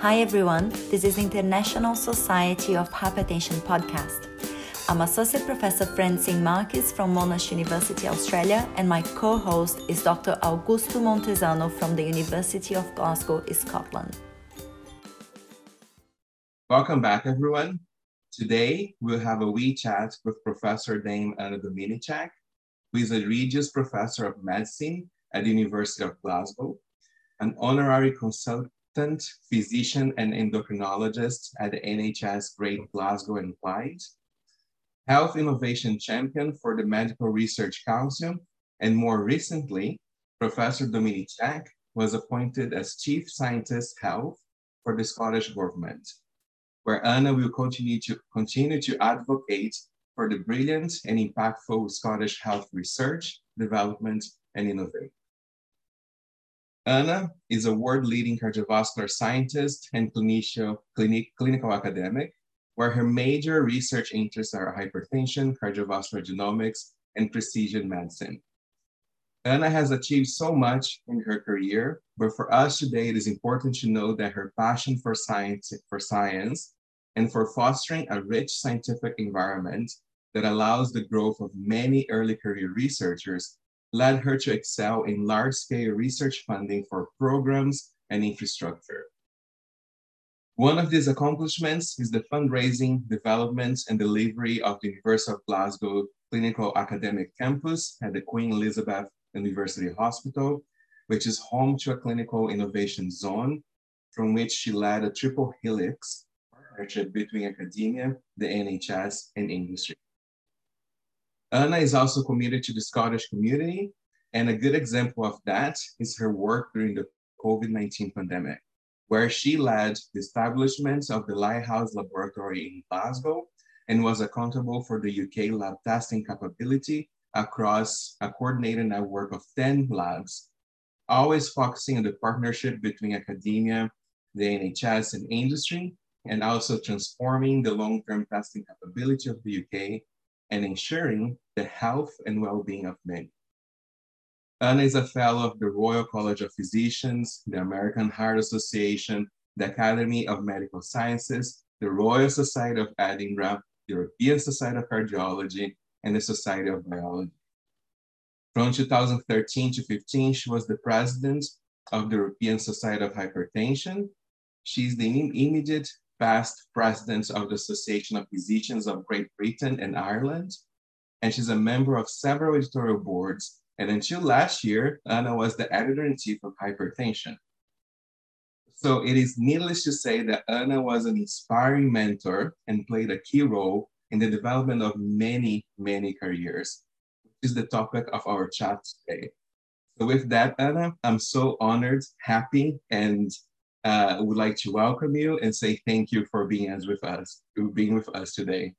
Hi everyone, this is International Society of Hypertension podcast. I'm Associate Professor Francine Marques from Monash University, Australia, and my co host is Dr. Augusto Montezano from the University of Glasgow, Scotland. Welcome back, everyone. Today, we'll have a wee chat with Professor Dame Anna Dominiczak, who is a Regius Professor of Medicine at the University of Glasgow, an honorary physician and endocrinologist at the NHS Great Glasgow and Clyde, Health Innovation Champion for the Medical Research Council, and more recently, Professor Dominiczak was appointed as Chief Scientist Health for the Scottish Government, where Anna will continue to, continue to advocate for the brilliant and impactful Scottish health research, development, and innovation. Anna is a world-leading cardiovascular scientist and clinician, clinic, clinical academic where her major research interests are hypertension, cardiovascular genomics, and precision medicine. Anna has achieved so much in her career, but for us today, it is important to know that her passion for science, for science and for fostering a rich scientific environment that allows the growth of many early career researchers led her to excel in large-scale research funding for programs and infrastructure. One of these accomplishments is the fundraising, development, and delivery of the University of Glasgow Clinical Academic Campus at the Queen Elizabeth University Hospital, which is home to a clinical innovation zone from which she led a triple helix partnership between academia, the NHS, and industry. Anna is also committed to the Scottish community, and a good example of that is her work during the COVID-19 pandemic where she led the establishment of the Lighthouse Laboratory in Glasgow and was accountable for the UK lab testing capability across a coordinated network of 10 labs, always focusing on the partnership between academia, the NHS, and industry, and also transforming the long-term testing capability of the UK and ensuring the health and well-being of many. Anna is a fellow of the Royal College of Physicians, the American Heart Association, the Academy of Medical Sciences, the Royal Society of Edinburgh, the European Society of Cardiology, and the Society of Biology. From 2013 to 15, she was the president of the European Society of Hypertension. She's the immediate past president of the Association of Physicians of Great Britain and Ireland, and she's a member of several editorial boards and until last year, Anna was the editor-in-chief of Hypertension. So it is needless to say that Anna was an inspiring mentor and played a key role in the development of many, many careers, which is the topic of our chat today. So with that, Anna, I'm so honored, happy, and uh, would like to welcome you and say thank you for being as with us, being with us today.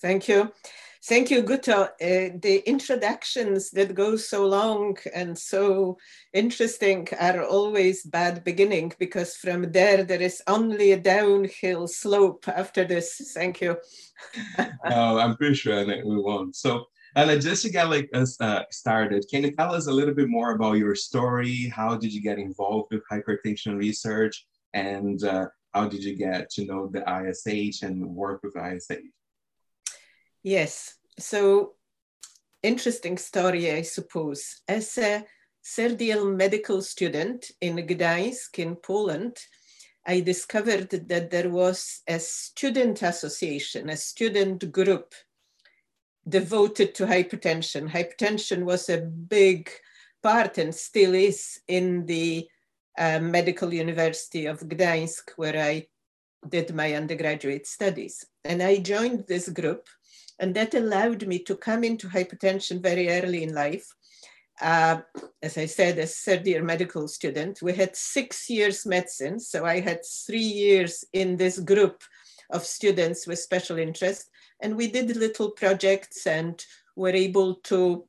Thank you. Thank you, Guto. Uh, the introductions that go so long and so interesting are always bad beginning because from there there is only a downhill slope after this. Thank you. no, I'm pretty sure that we won't. So, Anna, just to get like us uh, started, can you tell us a little bit more about your story? How did you get involved with hypertension research, and uh, how did you get to know the ISH and work with ISH? Yes. So interesting story, I suppose. As a third medical student in Gdańsk in Poland, I discovered that there was a student association, a student group devoted to hypertension. Hypertension was a big part and still is in the uh, Medical University of Gdańsk, where I did my undergraduate studies. And I joined this group and that allowed me to come into hypertension very early in life. Uh, as I said, as third year medical student, we had six years medicine. So I had three years in this group of students with special interest. And we did little projects and were able to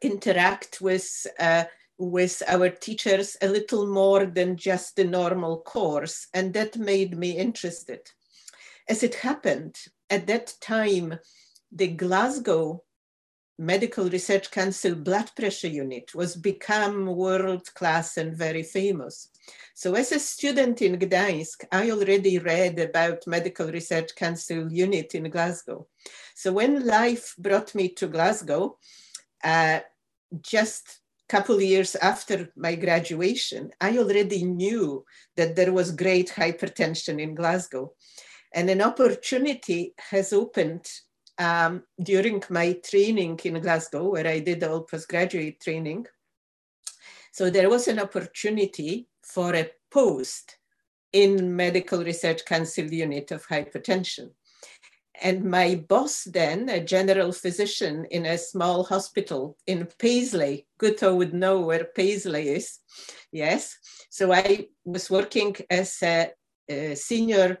interact with, uh, with our teachers a little more than just the normal course. And that made me interested. As it happened, at that time, the Glasgow Medical Research Council blood pressure unit was become world class and very famous. So as a student in Gdańsk, I already read about Medical Research Council unit in Glasgow. So when life brought me to Glasgow, uh, just couple years after my graduation, I already knew that there was great hypertension in Glasgow. And an opportunity has opened um, during my training in Glasgow, where I did all postgraduate training. So there was an opportunity for a post in Medical Research Council unit of hypertension. And my boss then, a general physician in a small hospital in Paisley, Guto would know where Paisley is. Yes. So I was working as a, a senior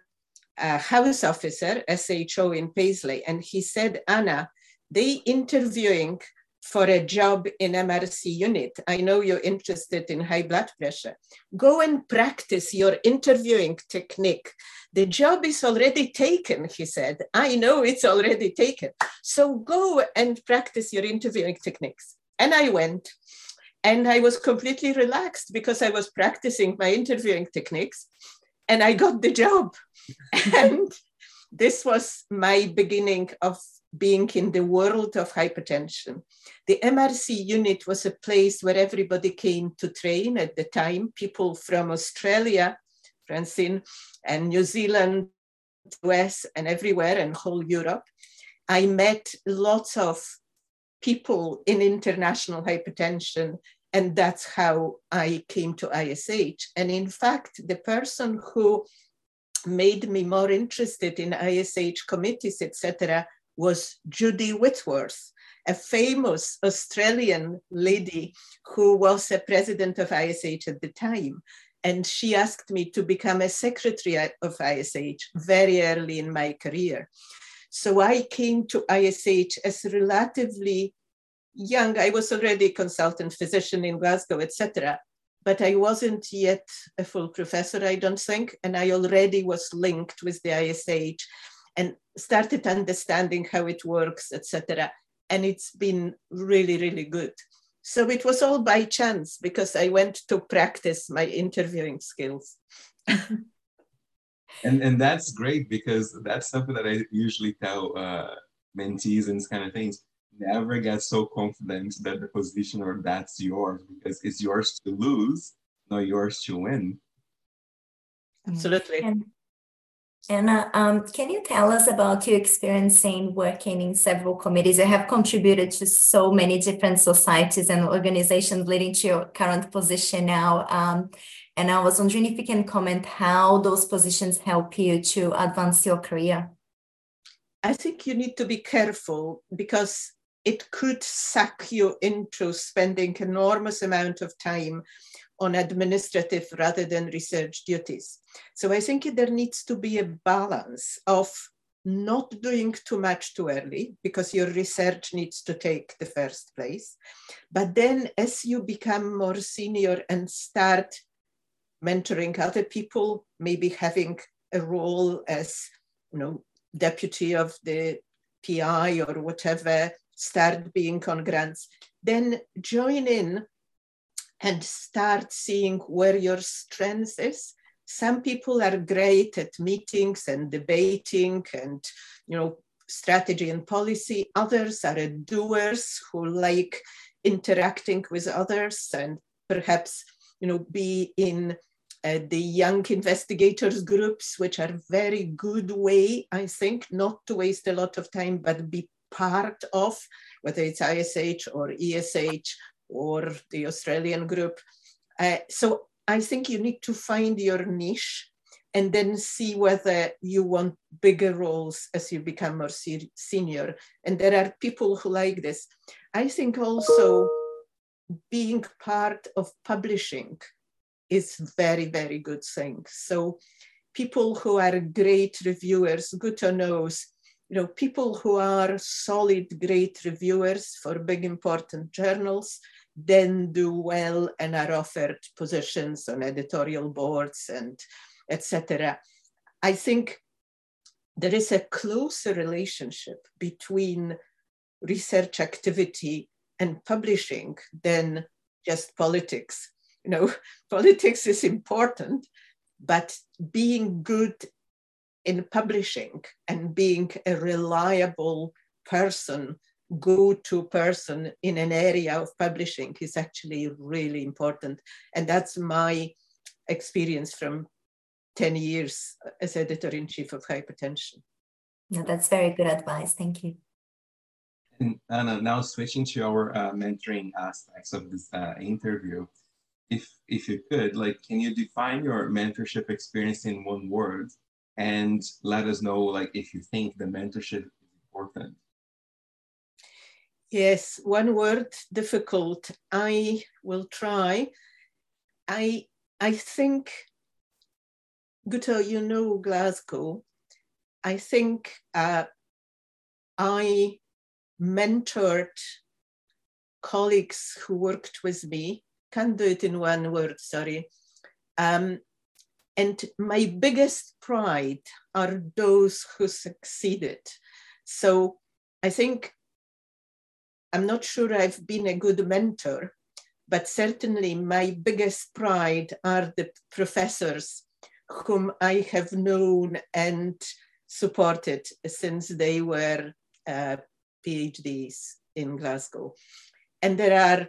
uh, house officer, SHO in Paisley, and he said, Anna, they interviewing for a job in MRC unit. I know you're interested in high blood pressure. Go and practice your interviewing technique. The job is already taken, he said. I know it's already taken. So go and practice your interviewing techniques. And I went. And I was completely relaxed because I was practicing my interviewing techniques and I got the job. and this was my beginning of being in the world of hypertension. The MRC unit was a place where everybody came to train at the time, people from Australia, Francine, and New Zealand, US, and everywhere, and whole Europe. I met lots of people in international hypertension, and that's how I came to ISH. And in fact, the person who made me more interested in ISH committees, etc., was Judy Whitworth, a famous Australian lady who was a president of ISH at the time. And she asked me to become a secretary of ISH very early in my career. So I came to ISH as relatively young. I was already a consultant physician in Glasgow, etc. But I wasn't yet a full professor, I don't think. And I already was linked with the ISH and started understanding how it works, etc. And it's been really, really good. So it was all by chance because I went to practice my interviewing skills. and and that's great because that's something that I usually tell uh, mentees and kind of things. Never get so confident that the position or that's yours because it's yours to lose, not yours to win. Absolutely. And Anna, um, can you tell us about your experience in working in several committees? You have contributed to so many different societies and organizations leading to your current position now. Um, and I was wondering if you can comment how those positions help you to advance your career. I think you need to be careful because it could suck you into spending enormous amount of time on administrative rather than research duties. So I think there needs to be a balance of not doing too much too early because your research needs to take the first place. But then as you become more senior and start mentoring other people, maybe having a role as, you know, deputy of the PI or whatever, start being on grants, then join in and start seeing where your strength is. Some people are great at meetings and debating and, you know, strategy and policy. Others are doers who like interacting with others and perhaps, you know, be in uh, the young investigators groups, which are very good way, I think, not to waste a lot of time, but be part of, whether it's ISH or ESH or the Australian group. Uh, so I think you need to find your niche and then see whether you want bigger roles as you become more se senior. And there are people who like this. I think also being part of publishing is very, very good thing. So people who are great reviewers, good Guto knows, you know, people who are solid, great reviewers for big important journals, then do well and are offered positions on editorial boards and etc. I think there is a closer relationship between research activity and publishing than just politics. You know, politics is important, but being good in publishing and being a reliable person, go to person in an area of publishing is actually really important. And that's my experience from 10 years as editor in chief of hypertension. Yeah, that's very good advice. Thank you. And Anna, now switching to our uh, mentoring aspects of this uh, interview, if if you could, like, can you define your mentorship experience in one word, and let us know, like, if you think the mentorship is important. Yes, one word, difficult. I will try. I I think, Guto, you know Glasgow. I think uh, I mentored colleagues who worked with me. Can't do it in one word, sorry. Um, and my biggest pride are those who succeeded. So I think I'm not sure I've been a good mentor, but certainly my biggest pride are the professors whom I have known and supported since they were uh, PhDs in Glasgow. And there are,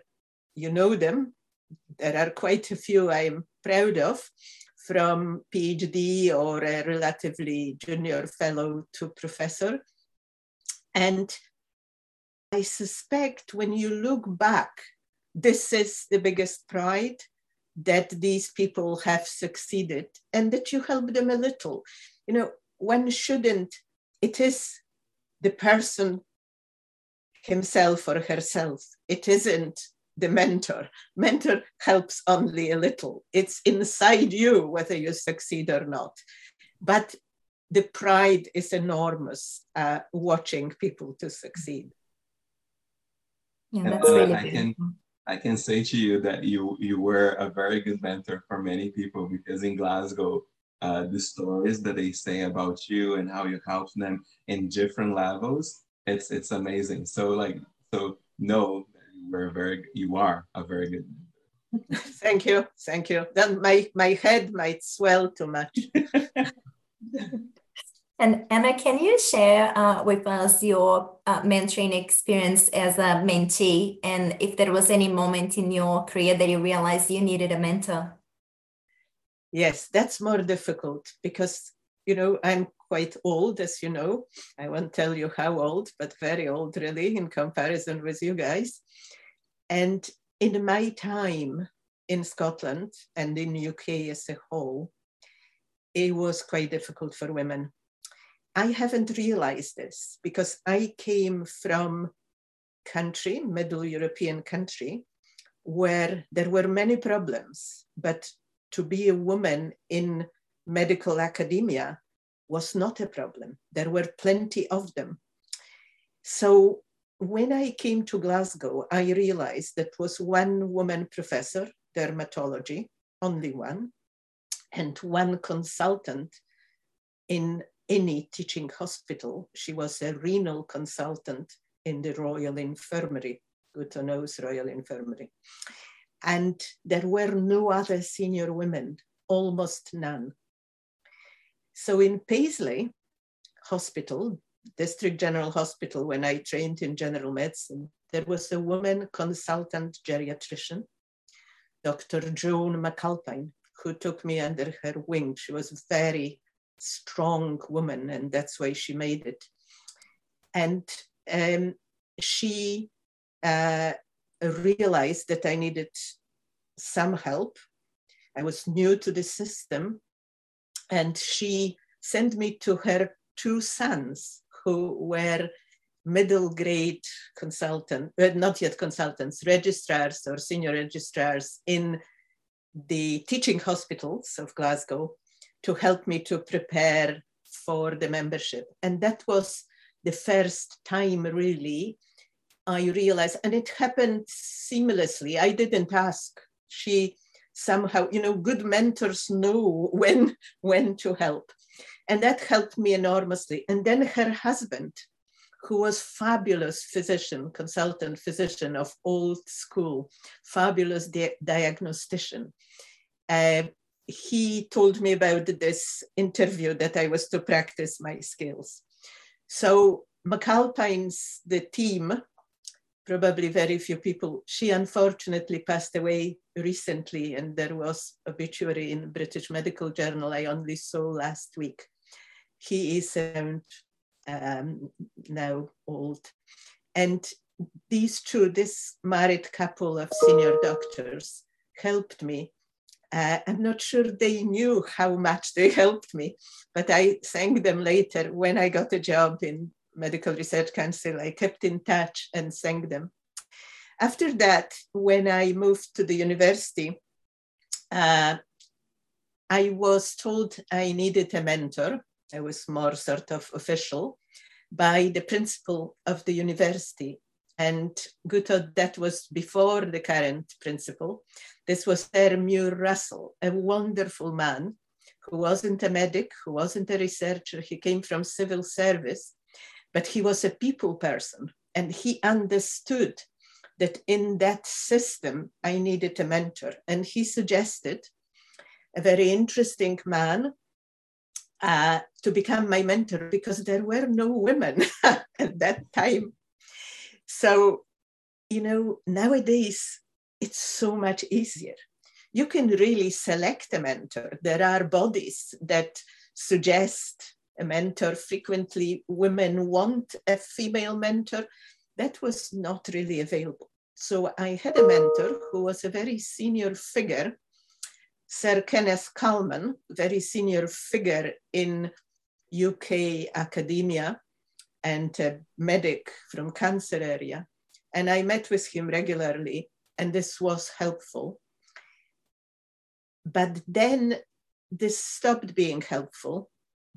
you know them, there are quite a few I'm proud of, from PhD or a relatively junior fellow to professor. And I suspect when you look back, this is the biggest pride that these people have succeeded and that you help them a little. You know, one shouldn't, it is the person himself or herself. It isn't the mentor. Mentor helps only a little. It's inside you whether you succeed or not. But the pride is enormous uh, watching people to succeed. Yeah, that's uh, really I can, I can say to you that you you were a very good mentor for many people because in Glasgow, uh, the stories that they say about you and how you help them in different levels, it's it's amazing. So like so know you very you are a very good mentor. thank you, thank you. Then my my head might swell too much. And Emma, can you share uh, with us your uh, mentoring experience as a mentee and if there was any moment in your career that you realized you needed a mentor? Yes, that's more difficult because, you know, I'm quite old, as you know. I won't tell you how old, but very old, really, in comparison with you guys. And in my time in Scotland and in UK as a whole, it was quite difficult for women I haven't realized this because I came from country, Middle European country, where there were many problems, but to be a woman in medical academia was not a problem. There were plenty of them. So when I came to Glasgow, I realized that was one woman professor, dermatology, only one, and one consultant in any teaching hospital. She was a renal consultant in the Royal Infirmary, Guto knows Royal Infirmary. And there were no other senior women, almost none. So in Paisley Hospital, District General Hospital, when I trained in general medicine, there was a woman consultant geriatrician, Dr. Joan McAlpine, who took me under her wing. She was a very strong woman, and that's why she made it. And um, she uh, realized that I needed some help. I was new to the system, and she sent me to her two sons who were middle grade consultant, uh, not yet consultants, registrars or senior registrars in the teaching hospitals of Glasgow to help me to prepare for the membership. And that was the first time really I realized, and it happened seamlessly. I didn't ask. She somehow, you know, good mentors know when, when to help. And that helped me enormously. And then her husband, who was fabulous physician, consultant physician of old school, fabulous di- diagnostician. Uh, he told me about this interview that I was to practice my skills. So McAlpine's, the team, probably very few people, she unfortunately passed away recently and there was obituary in British Medical Journal I only saw last week. He is um, now old. And these two, this married couple of senior doctors helped me uh, I'm not sure they knew how much they helped me, but I thanked them later when I got a job in Medical Research Council. I kept in touch and thanked them. After that, when I moved to the university, uh, I was told I needed a mentor. I was more sort of official by the principal of the university. And Guto, that was before the current principal. This was Sir Muir Russell, a wonderful man who wasn't a medic, who wasn't a researcher. He came from civil service, but he was a people person. And he understood that in that system, I needed a mentor. And he suggested a very interesting man uh, to become my mentor because there were no women at that time. So, you know, nowadays it's so much easier. You can really select a mentor. There are bodies that suggest a mentor. Frequently, women want a female mentor. That was not really available. So I had a mentor who was a very senior figure, Sir Kenneth Calman, very senior figure in UK academia and a medic from cancer area. And I met with him regularly and this was helpful. But then this stopped being helpful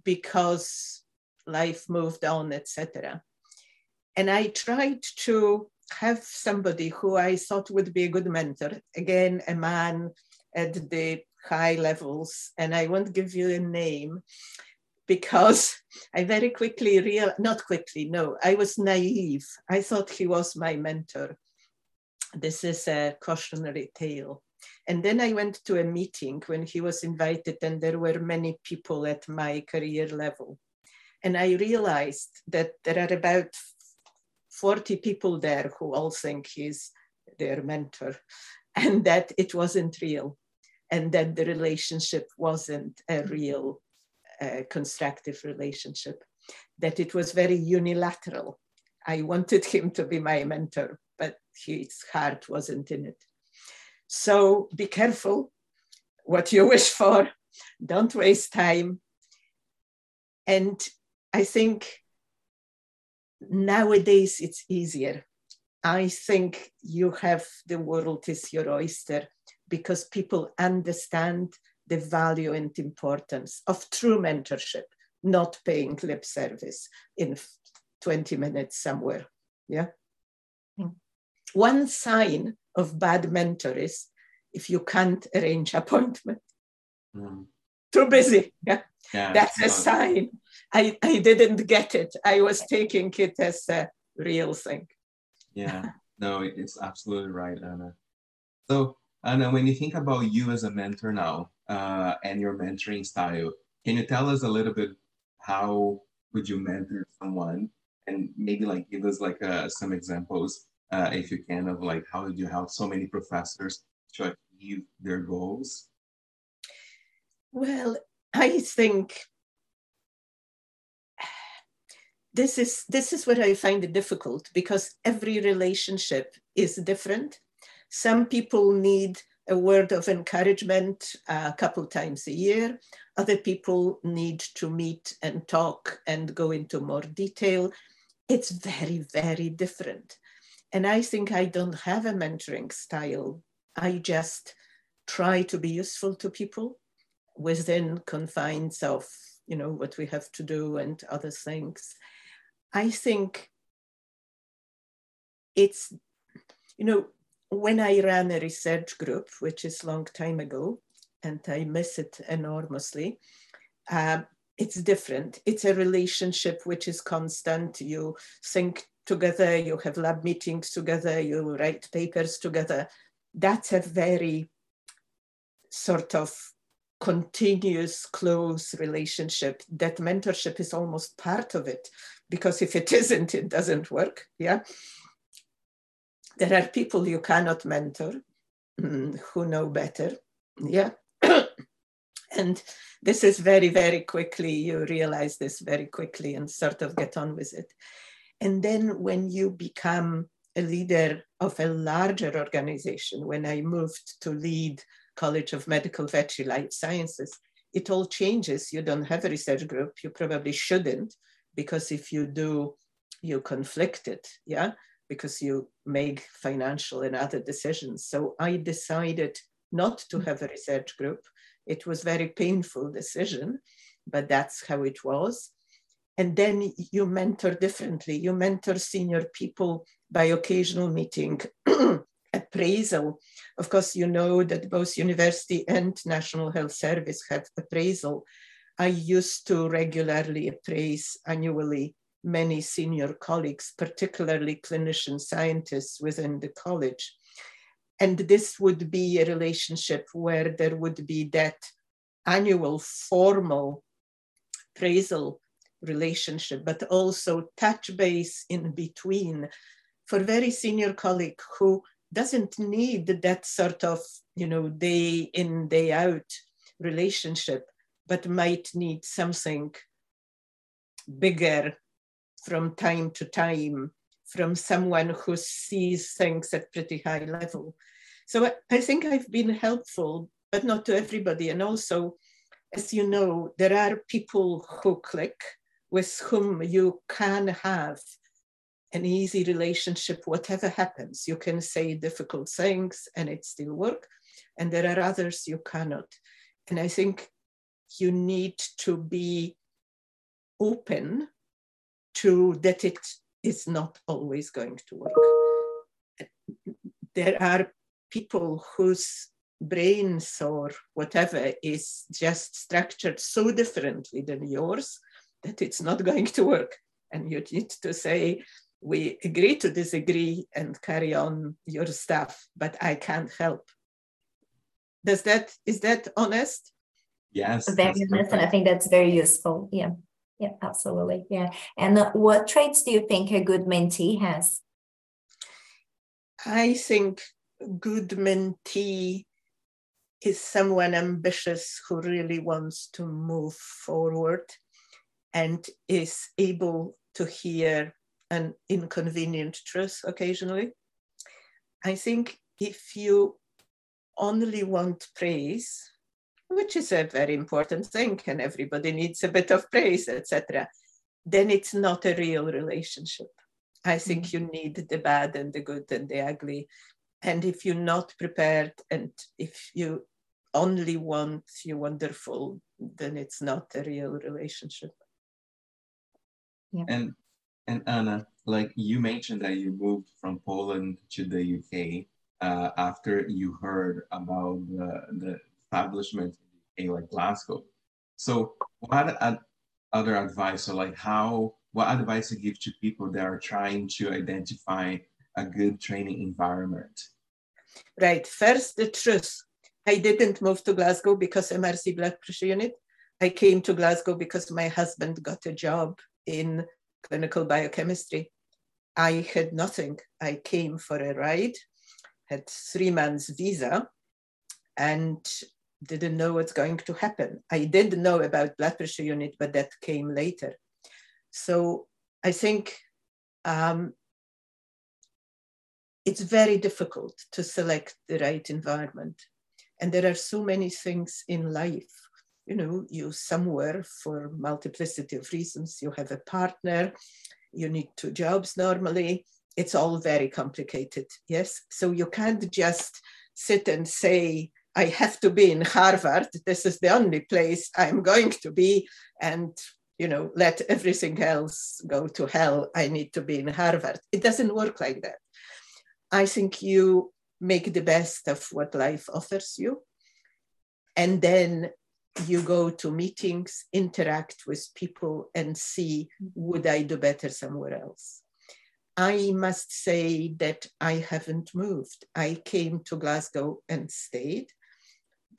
because life moved on, etc. And I tried to have somebody who I thought would be a good mentor, again, a man at the high levels, and I won't give you a name because I very quickly real not quickly, no, I was naive. I thought he was my mentor this is a cautionary tale. And then I went to a meeting when he was invited, and there were many people at my career level. And I realized that there are about 40 people there who all think he's their mentor, and that it wasn't real, and that the relationship wasn't a real uh, constructive relationship, that it was very unilateral. I wanted him to be my mentor, but his heart wasn't in it. So be careful what you wish for. Don't waste time. And I think nowadays it's easier. I think you have the world is your oyster because people understand the value and importance of true mentorship, not paying lip service in 20 minutes somewhere. Yeah one sign of bad mentor is if you can't arrange appointment. Mm. Too busy. Yeah. yeah That's a sign. I, I didn't get it. I was taking it as a real thing. Yeah. No, it's absolutely right, Anna. So, Anna, when you think about you as a mentor now uh, and your mentoring style, can you tell us a little bit how would you mentor someone and maybe like give us like uh, some examples uh, if you can, of like how did you help so many professors to achieve their goals? Well, I think this is this is what I find it difficult because every relationship is different. Some people need a word of encouragement uh, a couple times a year. Other people need to meet and talk and go into more detail. It's very, very different. And I think I don't have a mentoring style. I just try to be useful to people within confines of you know what we have to do and other things. I think it's you know when I ran a research group, which is long time ago, and I miss it enormously. Uh, it's different. It's a relationship which is constant. You think together, you have lab meetings together, you write papers together. That's a very sort of continuous close relationship that mentorship is almost part of it because if it isn't it doesn't work yeah there are people you cannot mentor mm, who know better. Yeah. And this is very very quickly you realize this very quickly and sort of get on with it. And then when you become a leader of a larger organization when i moved to lead college of medical veterinary life sciences it all changes. You don't have a research group. You probably shouldn't because if you do you conflict it. Yeah because you make financial and other decisions so i decided not to have a research group it was very painful decision, but that's how it was. And then you mentor differently. You mentor senior people by occasional meeting, appraisal. Of course, you know that both university and National Health Service have appraisal. I used to regularly appraise annually many senior colleagues, particularly clinician scientists within the college. And this would be a relationship where there would be that annual formal appraisal relationship, but also touch base in between for very senior colleague who doesn't need that sort of, you know, day in, day out relationship, but might need something bigger from time to time from someone who sees things at pretty high level. So I think I've been helpful, but not to everybody. And also, as you know, there are people who click with whom you can have an easy relationship, whatever happens. You can say difficult things and it still work. And there are others you cannot. And I think you need to be open to that it is not always going to work. There are people whose brains or whatever is just structured so differently than yours that it's not going to work. And you need to say, we agree to disagree and carry on your stuff, but I can't help. Does that, is that honest? Yes. Very honest, and I think that's very useful. Yeah. Yeah, absolutely. Yeah. And uh, what traits do you think a good mentee has? I think good mentee is someone ambitious who really wants to move forward and is able to hear an inconvenient truth occasionally. I think if you only want praise, which is a very important thing, and everybody needs a bit of praise, etc., then it's not a real relationship. I think mm-hmm. you need the bad and the good and the ugly. And if you're not prepared and if you only want you wonderful, then it's not a real relationship. Yeah. And and Anna, like you mentioned that you moved from Poland to the UK uh, after you heard about the, the establishment in like Glasgow. So what ad- other advice or like how what advice you give to people that are trying to identify a good training environment? Right. First, the truth. I didn't move to Glasgow because MRC blood pressure unit. I came to Glasgow because my husband got a job in clinical biochemistry. I had nothing. I came for a ride, had three months visa, and didn't know what's going to happen. I did know about blood pressure unit, but that came later. So I think um, it's very difficult to select the right environment. And there are so many things in life. You know, you somewhere for multiplicity of reasons, you have a partner, you need two jobs normally. It's all very complicated. Yes. So you can't just sit and say, I have to be in Harvard. This is the only place I'm going to be. And, you know, let everything else go to hell. I need to be in Harvard. It doesn't work like that. I think you make the best of what life offers you. And then you go to meetings, interact with people, and see would I do better somewhere else. I must say that I haven't moved. I came to Glasgow and stayed,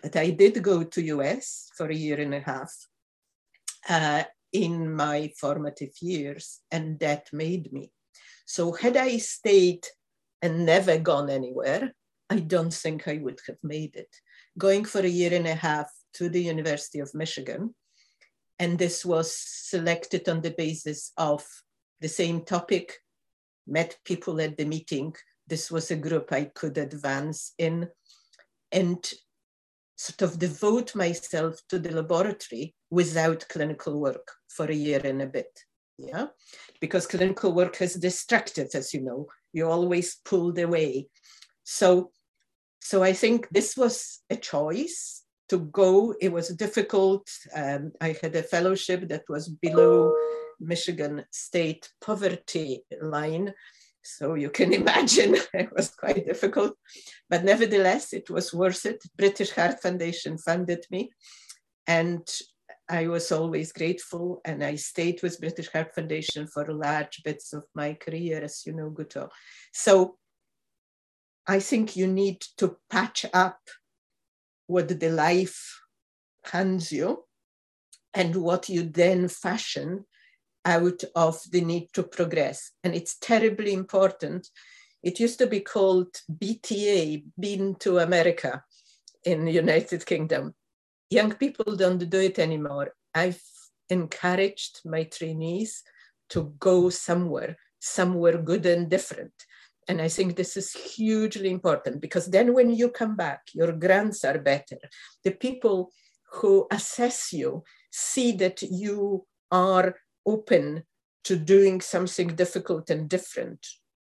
but I did go to US for a year and a half uh, in my formative years, and that made me. So had I stayed and never gone anywhere, I don't think I would have made it. Going for a year and a half to the University of Michigan, and this was selected on the basis of the same topic, met people at the meeting. This was a group I could advance in and sort of devote myself to the laboratory without clinical work for a year and a bit. Yeah, because clinical work is destructive, as you know, you're always pulled away. So, so I think this was a choice to go. It was difficult. Um, I had a fellowship that was below Michigan state poverty line. So you can imagine it was quite difficult, but nevertheless, it was worth it. British Heart Foundation funded me, and I was always grateful. And I stayed with British Heart Foundation for large bits of my career, as you know, Guto. So I think you need to patch up what the life hands you and what you then fashion out of the need to progress. And it's terribly important. It used to be called BTA, Been to America in the United Kingdom. Young people don't do it anymore. I've encouraged my trainees to go somewhere, somewhere good and different. And I think this is hugely important because then when you come back, your grants are better. The people who assess you see that you are open to doing something difficult and different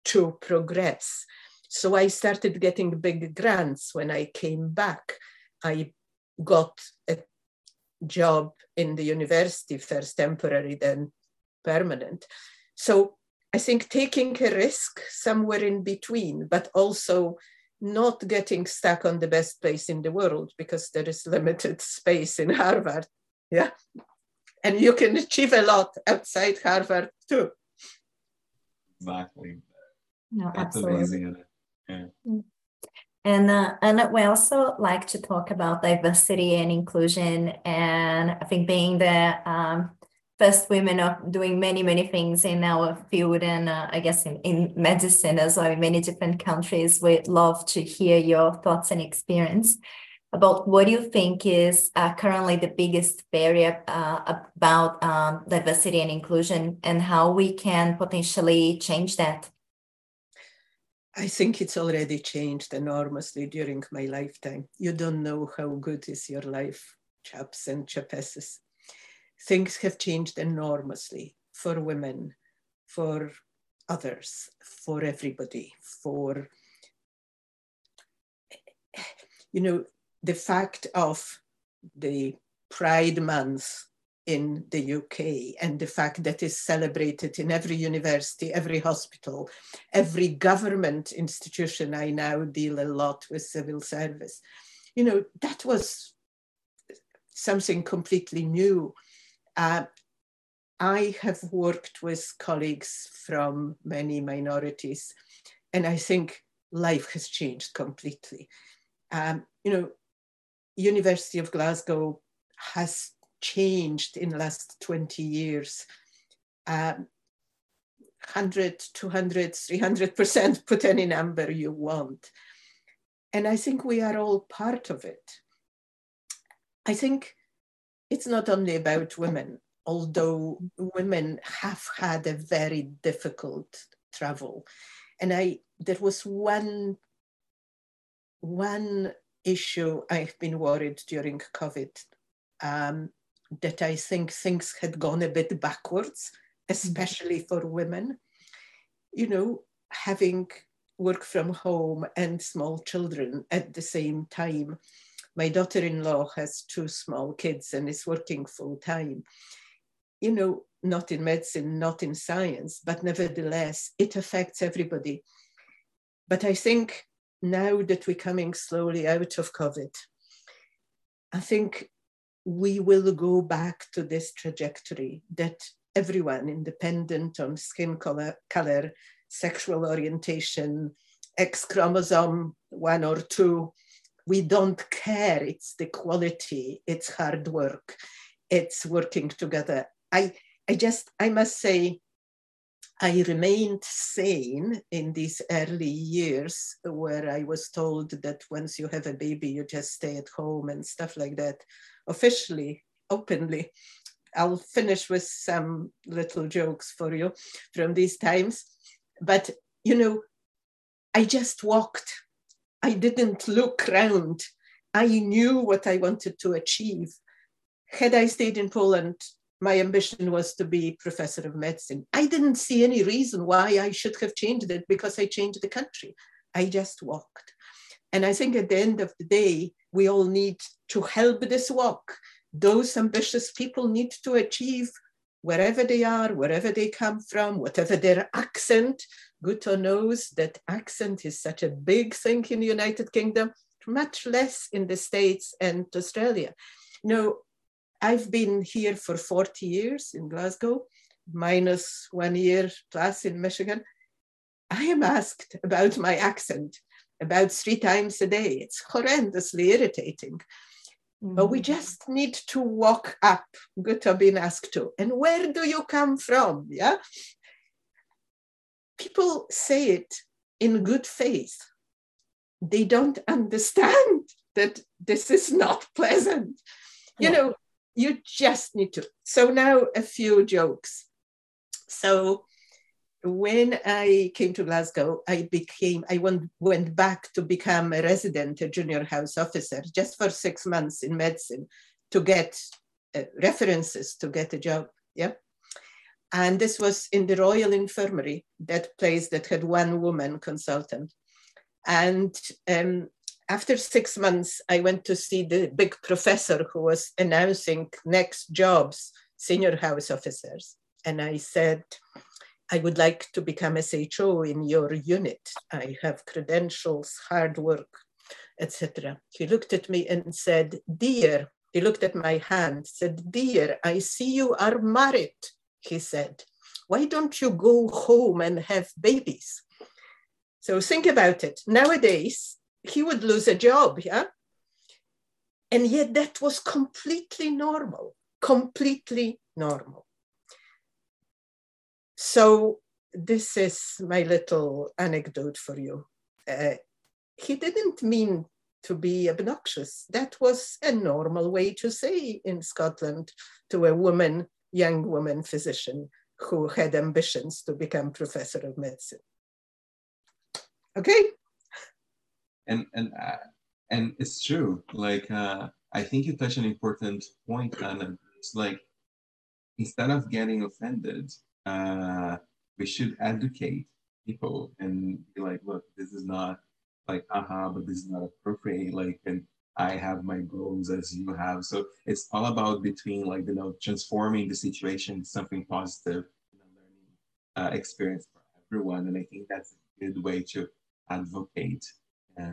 to progress. So I started getting big grants when I came back. I got a job in the university, first temporary, then permanent. So I think taking a risk somewhere in between, but also not getting stuck on the best place in the world because there is limited space in Harvard. Yeah. And you can achieve a lot outside Harvard too. Exactly. No, That's absolutely. amazing. Yeah. And uh, and we also like to talk about diversity and inclusion, and I think being the um, first women of doing many many things in our field, and uh, I guess in, in medicine as well in many different countries, we'd love to hear your thoughts and experience about what you think is uh, currently the biggest barrier uh, about um, diversity and inclusion, and how we can potentially change that. I think it's already changed enormously during my lifetime. You don't know how good is your life, chaps and chapesses. Things have changed enormously for women, for others, for everybody, for, you know, the fact of the Pride Month in the UK and the fact that is celebrated in every university, every hospital, every government institution. I now deal a lot with civil service. You know, that was something completely new. Uh, I have worked with colleagues from many minorities, and I think life has changed completely. Um, you know, University of Glasgow has changed in the last 20 years. Um, 100, 200, 300%, put any number you want. And I think we are all part of it. I think it's not only about women, although women have had a very difficult travel. And I there was one one issue I've been worried during COVID um, that I think things had gone a bit backwards, especially for women. You know, having work from home and small children at the same time. My daughter in law has two small kids and is working full time. You know, not in medicine, not in science, but nevertheless, it affects everybody. But I think now that we're coming slowly out of COVID, I think we will go back to this trajectory that everyone, independent on skin color, color sexual orientation, X chromosome one or two, we don't care. It's the quality, it's hard work, it's working together. I, I just, I must say, I remained sane in these early years where I was told that once you have a baby, you just stay at home and stuff like that, officially, openly. I'll finish with some little jokes for you from these times. But, you know, I just walked. I didn't look around. I knew what I wanted to achieve. Had I stayed in Poland, my ambition was to be professor of medicine. I didn't see any reason why I should have changed it because I changed the country. I just walked. And I think at the end of the day, we all need to help this walk. Those ambitious people need to achieve wherever they are, wherever they come from, whatever their accent. Guto knows that accent is such a big thing in the United Kingdom, much less in the States and Australia. You know, I've been here for 40 years in Glasgow, minus one year plus in Michigan. I am asked about my accent about three times a day. It's horrendously irritating. Mm. But we mm. just need to walk up. Good to being asked to. And where do you come from? Yeah. People say it in good faith. They don't understand that this is not pleasant. You yeah. know, you just need to. So now a few jokes. So when I came to Glasgow, I became, I went, went back to become a resident, a junior house officer, just for six months in medicine to get uh, references to get a job. Yeah. And this was in the Royal Infirmary, that place that had one woman consultant. And um, after six months, I went to see the big professor who was announcing next jobs, senior house officers. And I said, I would like to become SHO in your unit. I have credentials, hard work, etc. He looked at me and said, Dear, he looked at my hand, said, Dear, I see you are married, he said. Why don't you go home and have babies? So think about it. Nowadays, he would lose a job, yeah? And yet that was completely normal, completely normal. So this is my little anecdote for you. Uh, he didn't mean to be obnoxious. That was a normal way to say in Scotland to a woman, young woman physician who had ambitions to become professor of medicine. Okay, and and uh, and it's true. Like uh, I think you touch an important point. It's like instead of getting offended, uh, we should educate people and be like, look, this is not like aha, but this is not appropriate. Like, and I have my goals as you have. So it's all about between like you know transforming the situation something positive, learning uh, experience for everyone. And I think that's a good way to advocate yeah.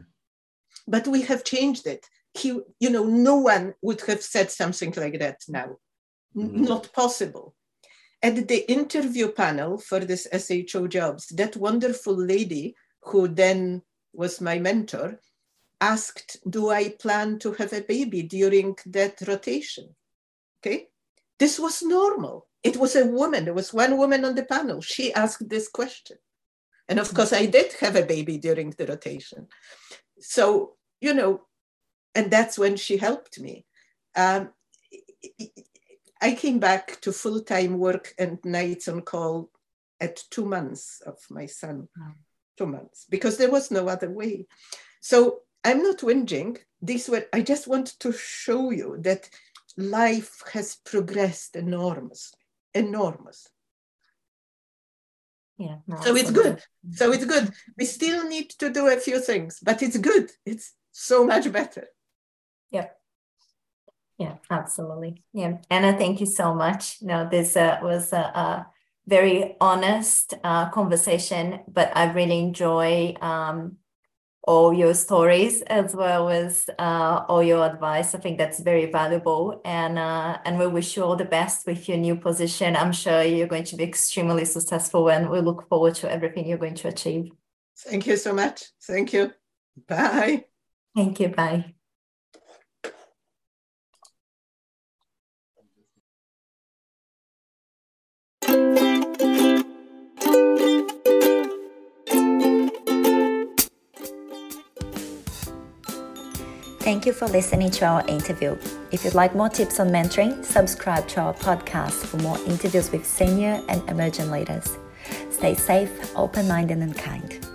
But we have changed it. He, you know, no one would have said something like that now. Mm-hmm. Not possible. At the interview panel for this SHO jobs, that wonderful lady who then was my mentor asked, Do I plan to have a baby during that rotation? Okay. This was normal. It was a woman. There was one woman on the panel. She asked this question. And of course, I did have a baby during the rotation. So, you know, and that's when she helped me. Um, I came back to full time work and nights on call at two months of my son, wow. two months, because there was no other way. So I'm not whinging. These were, I just want to show you that life has progressed enormously, enormously. Yeah. No, so it's good. So it's good. We still need to do a few things, but it's good. It's so much better. Yeah. Yeah, absolutely. Yeah. Anna, thank you so much. No, this uh, was a, a, very honest uh, conversation, but I really enjoy um, all your stories as well as uh, all your advice. I think that's very valuable, and uh, and we wish you all the best with your new position. I'm sure you're going to be extremely successful, and we look forward to everything you're going to achieve. Thank you so much. Thank you. Bye. Thank you. Bye. Thank you for listening to our interview. If you'd like more tips on mentoring, subscribe to our podcast for more interviews with senior and emerging leaders. Stay safe, open minded, and kind.